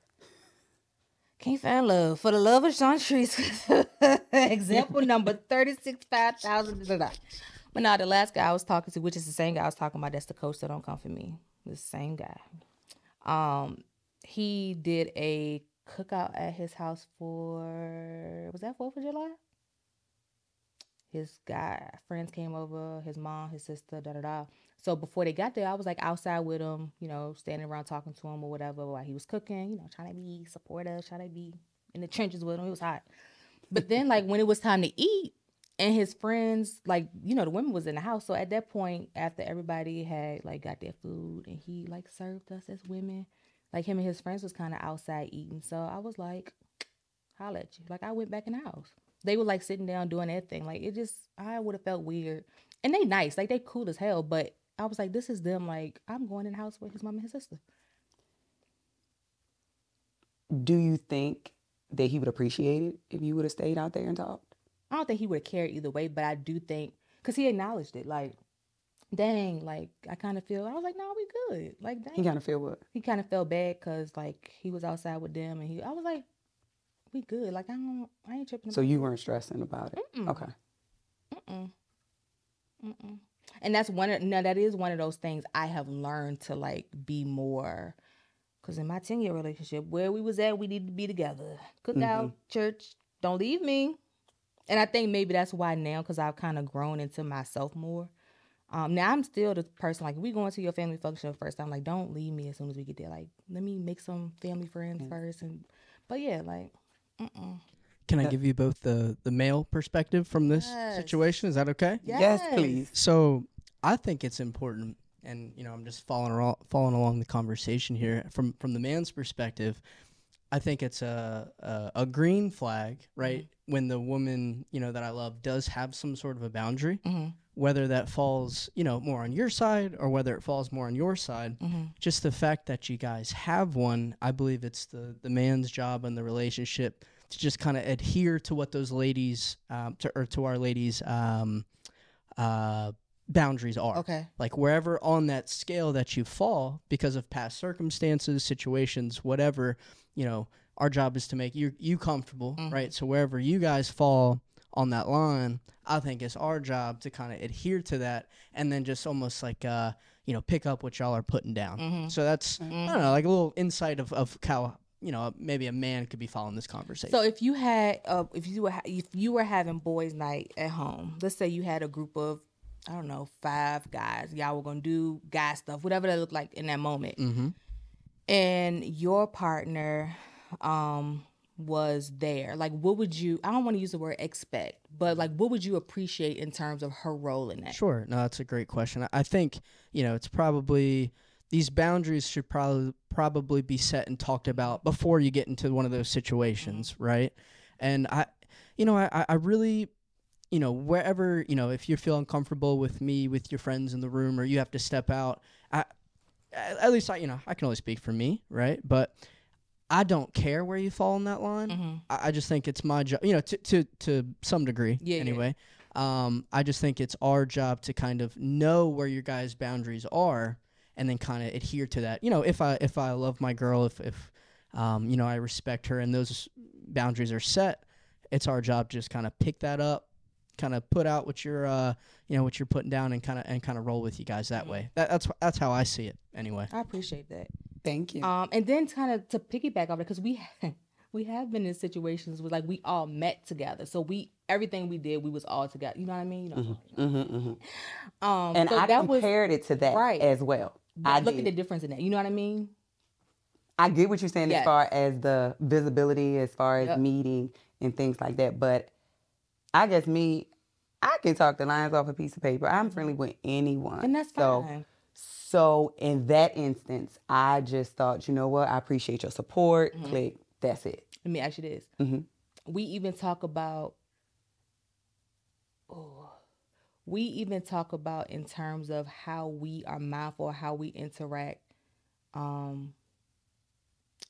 Can't find love for the love of Sean Trees. example number thirty six five thousand. But now the last guy I was talking to, which is the same guy I was talking about, that's the coach that don't come for me. The same guy. Um, he did a cookout at his house for was that Fourth of July? His guy friends came over, his mom, his sister, da da da. So before they got there, I was like outside with him, you know, standing around talking to him or whatever while he was cooking, you know, trying to be supportive, trying to be in the trenches with him. It was hot. But then like when it was time to eat and his friends, like, you know, the women was in the house. So at that point, after everybody had like got their food and he like served us as women, like him and his friends was kind of outside eating. So I was like, holla at you. Like I went back in the house. They were like sitting down doing that thing. Like it just I would have felt weird. And they nice. Like they cool as hell. But I was like, this is them like I'm going in the house with his mom and his sister. Do you think that he would appreciate it if you would have stayed out there and talked? I don't think he would have cared either way, but I do think because he acknowledged it. Like dang, like I kind of feel. I was like, no, we good. Like dang. He kind of feel what? he kind of felt bad because like he was outside with them and he I was like we good like I don't I ain't tripping So you weren't stressing about it. Mm-mm. Okay. Mm-mm. Mm-mm. and that's one of no that is one of those things I have learned to like be more because in my 10 year relationship where we was at we needed to be together cookout church don't leave me and I think maybe that's why now because I've kind of grown into myself more um, now I'm still the person like we going to your family function first. I'm like, don't leave me as soon as we get there. Like, let me make some family friends first. And but yeah, like, mm-mm. Can I give you both the the male perspective from this Yes. situation? Is that okay? Yes, please. So I think it's important, and you know, I'm just following along, following along the conversation here from from the man's perspective. I think it's a a, a green flag, right? When the woman you know that I love does have some sort of a boundary, Mhm. Whether that falls you know more on your side or whether it falls more on your side. Just the fact that you guys have one, I believe it's the the man's job in the relationship to just kind of adhere to what those ladies um, to or to our ladies um, uh, boundaries are. Okay. Like wherever on that scale that you fall because of past circumstances, situations, whatever, you know, our job is to make you you comfortable, right? So wherever you guys fall on that line, I think it's our job to kind of adhere to that and then just almost like uh, you know, pick up what y'all are putting down. So that's I don't know, like a little insight of of how you know maybe a man could be following this conversation. So if you had, uh, if you were, ha- if you were having boys' night at home, let's say you had a group of, I don't know, five guys. Y'all were gonna do guy stuff, whatever that looked like in that moment, mm-hmm. and your partner, um, was there. Like, what would you? I don't want to use the word expect, but like, what would you appreciate in terms of her role in that? Sure. No, that's a great question. I- think, you know, it's probably these boundaries should probably probably be set and talked about before you get into one of those situations, mm-hmm. right? And I you know, I, I really you know, wherever, you know, if you feel uncomfortable with me, with your friends in the room, or you have to step out, I, at least I, you know, I can only speak for me, right? But I don't care where you fall in that line. Mhm. I, I just think it's my job, you know, to to to some degree, Yeah, yeah. anyway. Um, I just think it's our job to kind of know where your guys' boundaries are, and then kind of adhere to that. You know, if I if I love my girl, if if um, you know I respect her, and those boundaries are set, it's our job to just kind of pick that up, kind of put out what you're uh you know what you're putting down, and kind of and kind of roll with you guys that way. That, that's that's how I see it, anyway. I appreciate that. Thank you. Um, and then kind of to piggyback off it, because we we have been in situations where like we all met together, so we everything we did we was all together. You know what I mean? You know, hmm hmm um, And so I that was compared it to that Right. as well. I look did. at the difference in that. You know what I mean? I get what you're saying Yes. as far as the visibility, as far as Yep. meeting and things like that. But I guess me, I can talk the lines off a piece of paper. I'm friendly with anyone. And that's fine. So in that instance, I just thought, you know what? I appreciate your support. Mm-hmm. Click. That's it. Let me ask you this. hmm We even talk about. Oh, we even talk about in terms of how we are mindful, how we interact. Um,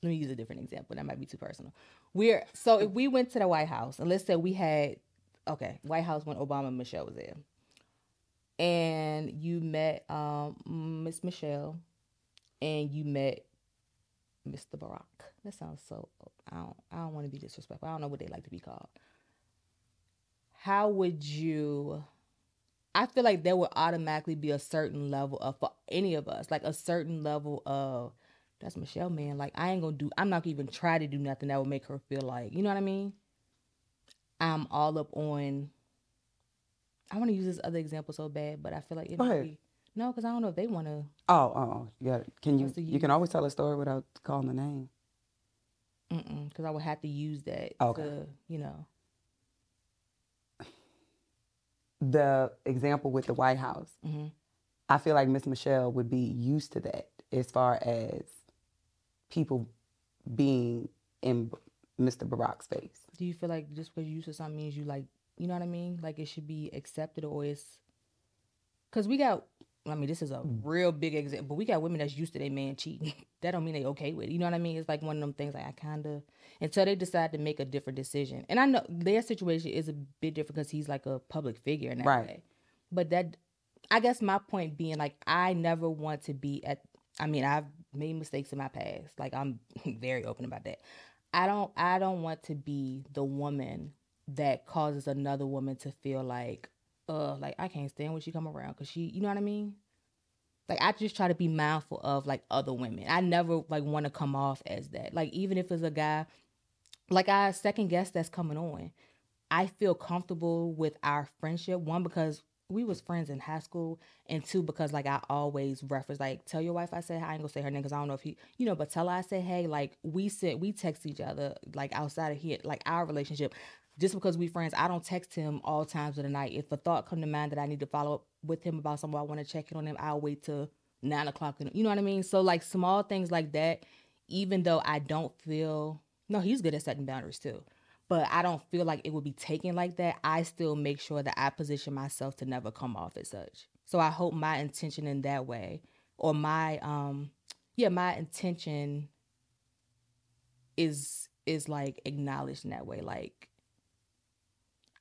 let me use a different example. That might be too personal. We're so if we went to the White House and let's say we had okay White House when Obama and Michelle was there, and you met um Miss Michelle, and you met Mr. Barack. That sounds so. I don't. I don't want to be disrespectful. I don't know what they like to be called. How would you? I feel like there would automatically be a certain level of for any of us, like a certain level of that's Michelle, man. Like I ain't gonna do. I'm not even try to do nothing that would make her feel like you know what I mean. I'm all up on. I want to use this other example so bad, but I feel like it Go might ahead. be no, because I don't know if they want to. Oh, oh, yeah. Can you? You can always tell a story without calling the name. Mm-mm, Because I would have to use that Okay. to, you know. The example with the White House. Mhm. I feel like Miss Michelle would be used to that as far as people being in Mr. Barack's face. Do you feel like just because you used to something means you like, you know what I mean? Like it should be accepted or it's. Because we got, I mean, this is a mm. real big example, but we got women that's used to their man cheating. that don't mean they okay with it. You know what I mean? It's like one of them things like I kind of, until they decide to make a different decision. And I know their situation is a bit different because he's like a public figure in that Right. way. But that, I guess my point being like I never want to be at I mean, I've made mistakes in my past. Like I'm very open about that. I don't I don't want to be the woman that causes another woman to feel like, uh, like I can't stand when she come around because she, you know what I mean? Like I just try to be mindful of like other women. I never like want to come off as that. Like even if it's a guy, like our second guest that's coming on, I feel comfortable with our friendship. One because we was friends in high school, and two because like I always reference like tell your wife I said hi. I ain't gonna say her name because I don't know if he, you know, but tell her I say hey. Like we said, we text each other like outside of here, like our relationship just because we friends, I don't text him all times of the night. If a thought come to mind that I need to follow up with him about something, I want to check in on him, I'll wait till nine o'clock. You know what I mean? So like small things like that, even though I don't feel no, he's good at setting boundaries too. But I don't feel like it would be taken like that. I still make sure that I position myself to never come off as such. So I hope my intention in that way, or my um, yeah, my intention is is like acknowledged in that way. Like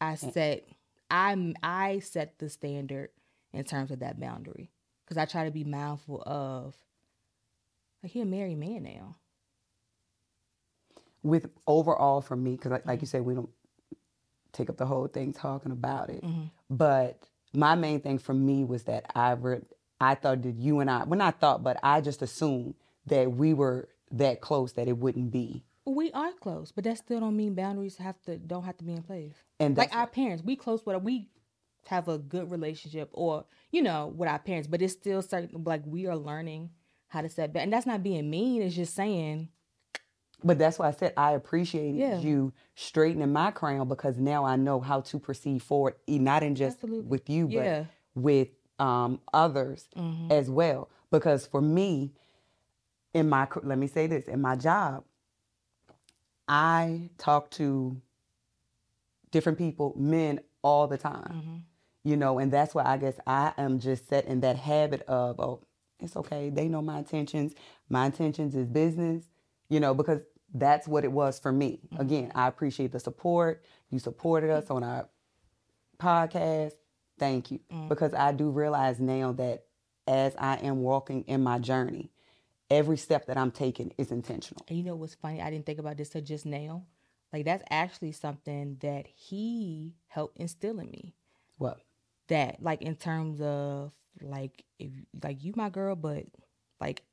I set I I set the standard in terms of that boundary because I try to be mindful of like he a married man now. With overall for me, because like, like you said, we don't take up the whole thing talking about it. Mm-hmm. But my main thing for me was that I re- I thought that you and I, well not thought, but I just assumed that we were that close that it wouldn't be. We are close, but that still don't mean boundaries have to don't have to be in place. And like our parents, we close with we have a good relationship, or you know, with our parents, but it's still certain like we are learning how to set. Back, and that's not being mean. It's just saying But that's why I said I appreciated Yeah. you straightening my crown because now I know how to proceed forward, not in just Absolutely. with you, but Yeah. with um, others Mhm. as well. Because for me, in my let me say this, in my job, I talk to different people, men all the time. Mhm. You know, and that's why I guess I am just set in that habit of, oh, it's okay. They know my intentions. My intentions is business, you know, because that's what it was for me. Again, I appreciate the support. You supported us on our podcast. Thank you. Because I do realize now that as I am walking in my journey, every step that I'm taking is intentional. And you know what's funny? I didn't think about this till just now. Like that's actually something that he helped instill in me. What? That like in terms of like if like you my girl, but like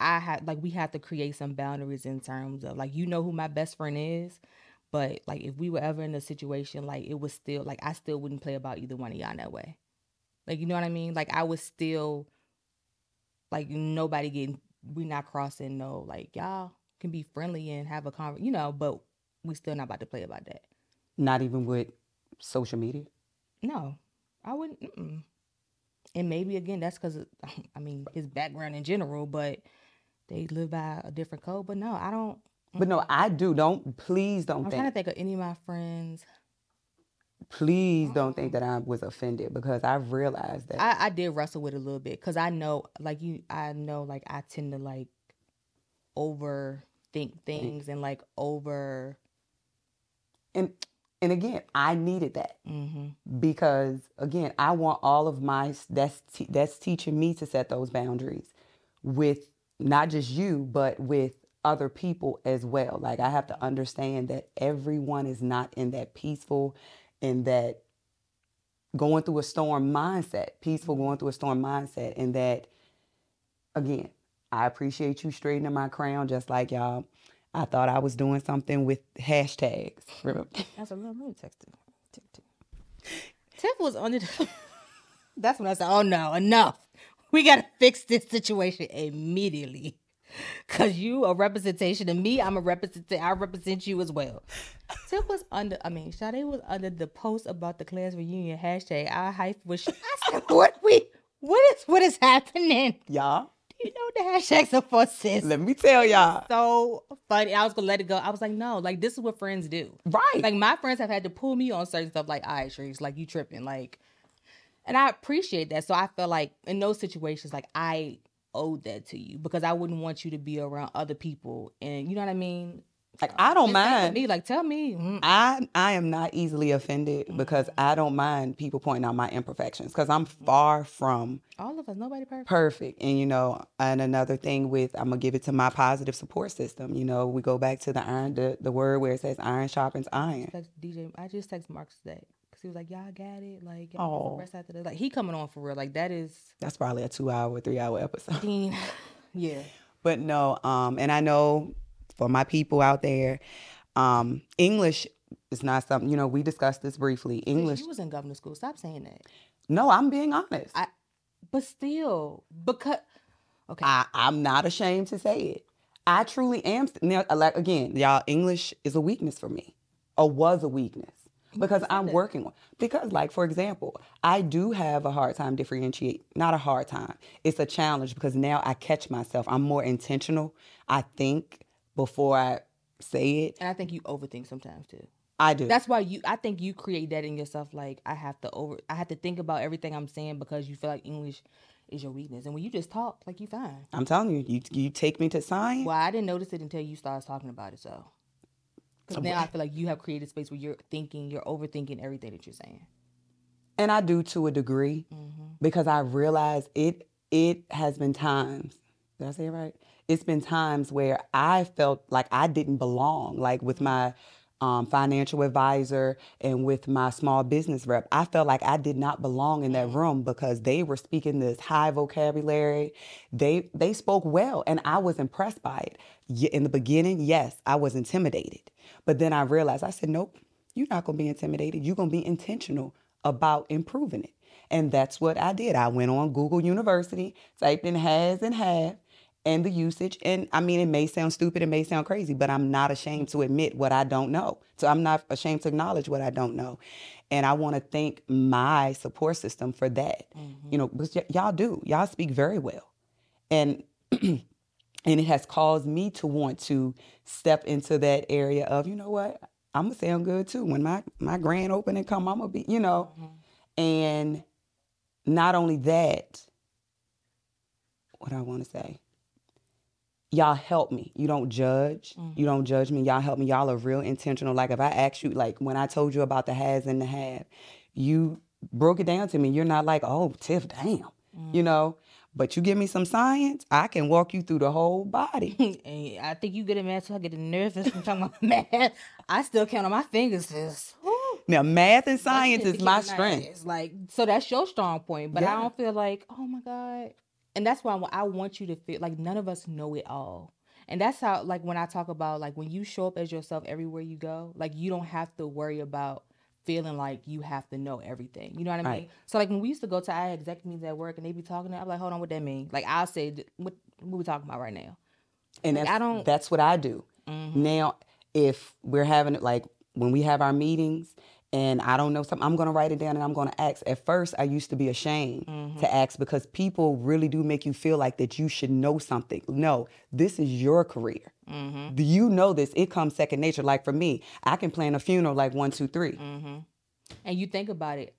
I had like we have to create some boundaries in terms of like you know who my best friend is, but like if we were ever in a situation like it was still like I still wouldn't play about either one of y'all that way. Like you know what I mean? Like I was still like nobody getting we not crossing no like y'all can be friendly and have a conver you know, but we still not about to play about that. Not even with social media. No, I wouldn't. Mm-mm. And maybe again, that's because I mean his background in general, but they live by a different code. But no, I don't. But no, I do. Don't please don't I'm think. trying to think of any of my friends. Please don't think that I was offended because I've realized that. I, I did wrestle with it a little bit because I know, like you, I know, like I tend to like overthink things and like over. and and again, I needed that hmm because again, I want all of my that's te- that's teaching me to set those boundaries with not just you, but with other people as well. Like I have to understand that everyone is not in that peaceful and that going through a storm mindset, peaceful mm-hmm. going through a storm mindset, and that again, I appreciate you straightening my crown just like y'all. I thought I was doing something with hashtags. Remember? That's a little mood text. Tiff was under the. That's when I said, "Oh no, enough! We gotta fix this situation immediately." Cause you a representation of me. I'm a represent. I represent you as well. Tiff was under. I mean, Sade was under the post about the class reunion hashtag. Our hype was. I said, "What we? What is? What is happening? Y'all, Do you know what the hashtags are for, sis?" let me tell y'all. so funny. I was gonna let it go. I was like, no, like this is what friends do. Right. Like my friends have had to pull me on certain stuff. Like, all right, Sharice, like you tripping, like, and I appreciate that. So I feel like in those situations, like I owed that to you because I wouldn't want you to be around other people, and you know what I mean. Like I don't mind. me. Like, tell me. mm, I I am not easily offended because I don't mind people pointing out my imperfections because I'm far from All of us, nobody perfect. perfect. And you know, and another thing with I'm gonna give it to my positive support system. You know, we go back to the iron, the, the word where it says iron sharpens iron. DJ, I just text Marcus today he was like, "Y'all got it." Like, y'all rest after this. Like, he coming on for real. Like, that is, That's probably a two hour, three hour episode. Yeah. But no, um, and I know for my people out there, um, English is not something, you know, we discussed this briefly. English, You was in government school. Stop saying that. no, I'm being honest. I, but still, because okay, I, I'm not ashamed to say it. I truly am. Now, like again, y'all, English is a weakness for me, or was a weakness because I'm working on. Because, like for example, I do have a hard time differentiate. Not a hard time. It's a challenge because now I catch myself. I'm more intentional. I think before I say it. and I think you overthink sometimes too. I do. That's why you. I think you create that in yourself. Like, I have to over. I have to think about everything I'm saying because you feel like English is your weakness, and when you just talk, like you fine. I'm telling you, you you take me to science. Well, I didn't notice it until you started talking about it. So, because now I feel like you have created space where you're thinking, you're overthinking everything that you're saying. and I do to a degree mm-hmm. because I realize it it has been times did I say it right? It's been times where I felt like I didn't belong, like with mm-hmm. my um, financial advisor and with my small business rep. I felt like I did not belong in that mm-hmm. room because they were speaking this high vocabulary. They they spoke well, and I was impressed by it. In the beginning, yes, I was intimidated, but then I realized I said, nope, you're not gonna be intimidated. You're gonna be intentional about improving it. And that's what I did. I went on Google University, typed in has and have and the usage. And I mean, it may sound stupid, it may sound crazy, but I'm not ashamed to admit what I don't know. So I'm not ashamed to acknowledge what I don't know. And I want to thank my support system for that. Mm-hmm. You know, because y- y'all do, y'all speak very well. And and it has caused me to want to step into that area of, you know what, I'm gonna sound good too. When my my grand opening come, I'm gonna be, you know, mm-hmm. and not only that, what I want to say, y'all help me. You don't judge. Mm-hmm. You don't judge me. Y'all help me. Y'all are real intentional. Like if I ask you, like when I told you about the has and the have, you broke it down to me. You're not like, oh, Tiff, damn, you mm-hmm. know. But you give me some science, I can walk you through the whole body. And I think you get it mad so I get nervous from talking about math. I still count on my fingers, sis. Now, math and science is my strength. ass. Like, so that's your strong point. But I don't feel like, oh my God. And that's why I want you to feel like none of us know it all. And that's how, like, when I talk about, like, when you show up as yourself everywhere you go, like, you don't have to worry about feeling like you have to know everything. You know what I mean? Right. So, like, when we used to go to our exec meetings at work and they'd be talking, I'm like, hold on, what that mean? Like, I'll say, what, what we talking about right now? And Like, that's, I don't- Mm-hmm. that's what I do. Now, if we're having it like when we have our meetings and I don't know something, I'm gonna write it down and I'm gonna ask. At first, I used to be ashamed Mm-hmm. to ask because people really do make you feel like that you should know something. No, this is your career. Mm-hmm. Do you know this? It comes second nature. Like for me, I can plan a funeral like one, two, three. Mm-hmm. And you think about it,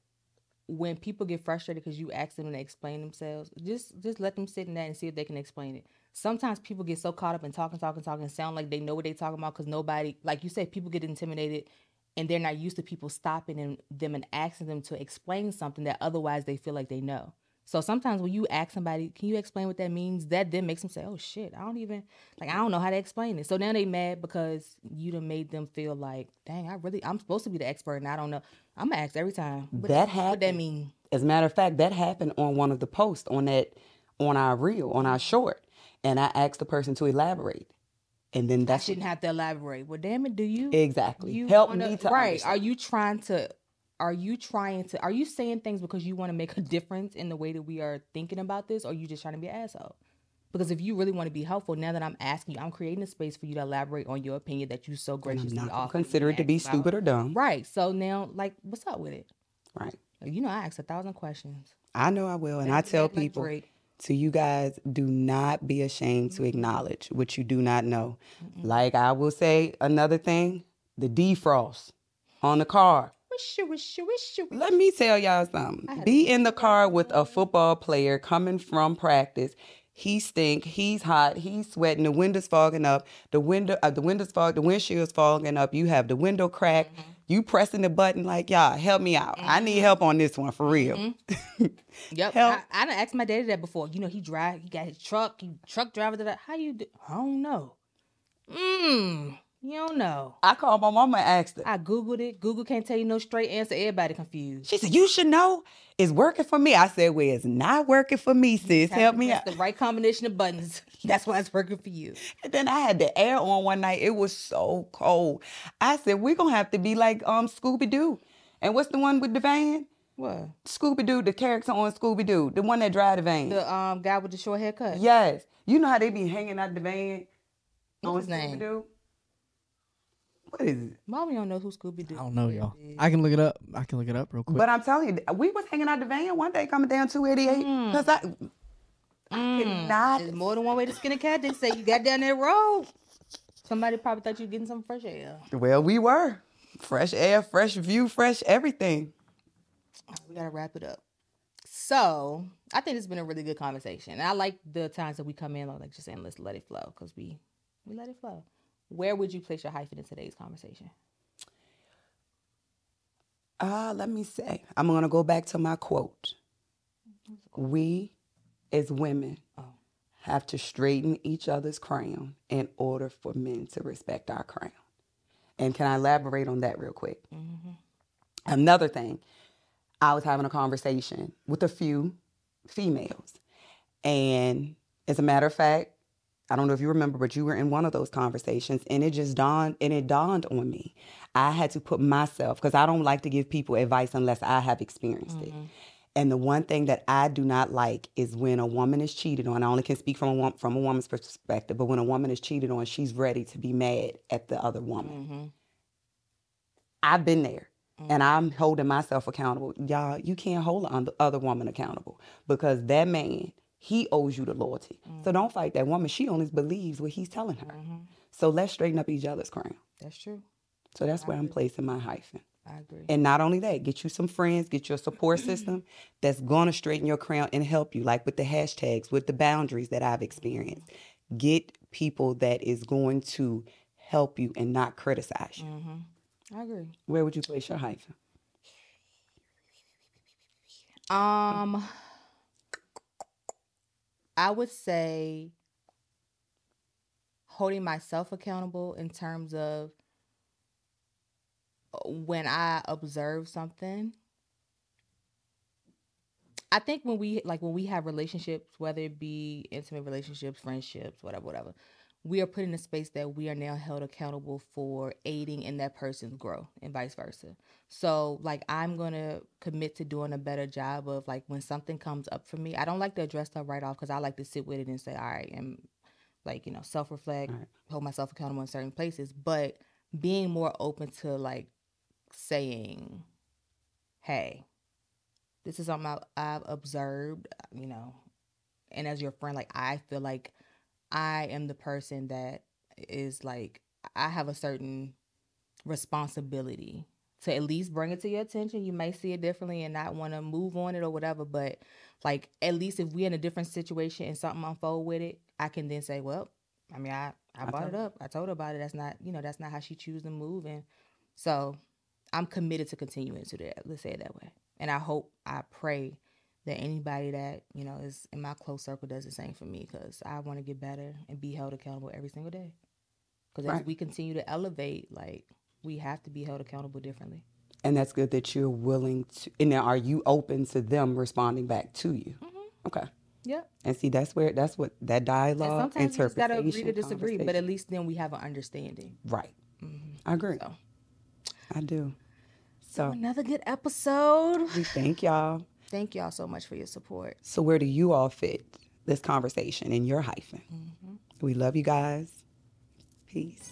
when people get frustrated because you ask them to explain themselves, just just let them sit in that and see if they can explain it. Sometimes people get so caught up in talking, talking, talking, sound like they know what they're talking about because nobody, like you said, people get intimidated and they're not used to people stopping and them and asking them to explain something that otherwise they feel like they know. So sometimes when you ask somebody, can you explain what that means? That then makes them say, oh shit, I don't even, like, I don't know how to explain it. So now they mad because you done made them feel like, dang, I really, I'm supposed to be the expert and I don't know. I'm gonna ask every time. What, That What that mean? As a matter of fact, that happened on one of the posts on that on our reel, on our short. And I asked the person to elaborate. And then I that's shouldn't have to elaborate. Well, damn it, do you? exactly. You Help wanna- me to right. understand. Are you trying to? Are you trying to? Are you saying things because you want to make a difference in the way that we are thinking about this, or are you just trying to be an asshole? Because if you really want to be helpful, now that I'm asking you, I'm creating a space for you to elaborate on your opinion that you so I'm graciously gonna offer. consider it to be stupid or dumb. Right. So now, like, what's up with it? Right. You know, I ask a thousand questions. I know I will. And I tell like people. To you guys, do not be ashamed to acknowledge what you do not know. Like I will say another thing, the defrost on the car. Wish you, wish you, wish you. Let me tell y'all something. Be in the car with a football player coming from practice. He stink. He's hot. He's sweating. The window's fogging up. The window, uh, the windows fog. The windshield's fogging up. You have the window crack. Mm-hmm. You pressing the button like, y'all, help me out. I need help on this one for real. Mm-hmm. Yep. Help. I, I done asked my daddy that before. You know, he drive, he got his truck, he truck driver. Da. How you do? I don't know. Mmm. You don't know. I called my mama and asked her. I googled it. Google can't tell you no straight answer. Everybody confused. She said, "You should know. It's working for me." I said, "Well, it's not working for me, sis. Help me out." the right combination of buttons. That's why it's working for you. And then I had the air on one night. It was so cold. I said, "We're gonna have to be like um Scooby Doo." And what's the one with the van? What? Scooby Doo, the character on Scooby Doo, the one that drive the van. The um guy with the short haircut. yes, you know how they be hanging out the van on What's his name? Scooby Doo. What is it? Mommy don't know who Scooby Doo. I don't know, y'all. I can look it up. I can look it up real quick. But I'm telling you, we was hanging out the van one day coming down 288 because mm. I, I mm. could not. There's more than one way to skin a cat. They say you got down that road. Somebody probably thought you were getting some fresh air. Well, we were fresh air, fresh view, fresh everything. We gotta wrap it up. So I think it's been a really good conversation. And I like the times that we come in like just saying let's let it flow because we we let it flow. Where would you place your hyphen in today's conversation? Ah, let me say, I'm gonna go back to my quote. We, as women, have to straighten each other's crown in order for men to respect our crown. And can I elaborate on that real quick? Another thing, I was having a conversation with a few females, and as a matter of fact, I don't know if you remember, but you were in one of those conversations, and it just dawned and it dawned on me. I had to put myself because I don't like to give people advice unless I have experienced it. Mm-hmm. And the one thing that I do not like is when a woman is cheated on. I only can speak from a from a woman's perspective, but when a woman is cheated on, she's ready to be mad at the other woman. Mm-hmm. I've been there. And mm-hmm. I'm holding myself accountable. Y'all, you can't hold the other woman accountable because that man, he owes you the loyalty. So don't fight that woman. She only believes what he's telling her. Mm-hmm. So let's straighten up each other's crown. That's true. So that's where I'm placing my hyphen. I agree. And not only that, get you some friends, get your support system that's going to straighten your crown and help you, like with the hashtags, with the boundaries that I've experienced. Mm-hmm. Get people that is going to help you and not criticize you. Mm-hmm. I agree. Where would you place your hyphen? Um, I would say holding myself accountable in terms of uh, when I observe something. I think when we like when we have relationships, whether it be intimate relationships, friendships, whatever, whatever, we are put in a space that we are now held accountable for aiding in that person's growth and vice versa. So like I'm gonna commit to doing a better job of like when something comes up for me, I don't like to address that right off because I like to sit with it and say, all right, and like, you know, self reflect, hold myself accountable in certain places, but being more open to like saying, hey, this is something I've observed, you know, and as your friend, like I feel like I am the person that is like I have a certain responsibility to at least bring it to your attention. You may see it differently and not want to move on it or whatever, but like at least if we're in a different situation and something unfold with it, I can then say, well, I mean, I I brought it up. I told her about it. That's not you know that's not how she choose to move, and so I'm committed to continuing to that. Let's say it that way. And I hope, I pray that anybody that you know is in my close circle does the same for me because I want to get better and be held accountable every single day. Because as we continue to elevate, like we have to be held accountable differently. And that's good that you're willing to. And now, are you open to them responding back to you? Mm-hmm. Okay. Yep. And see, that's where that's what that And dialogue, sometimes we just gotta agree to disagree, but at least then we have an understanding. right. Mm-hmm. I agree. So. I do. So Another good episode. we thank y'all thank y'all so much for your support. So, where do you all fit this conversation in your hyphen? Mm-hmm. We love you guys. Peace.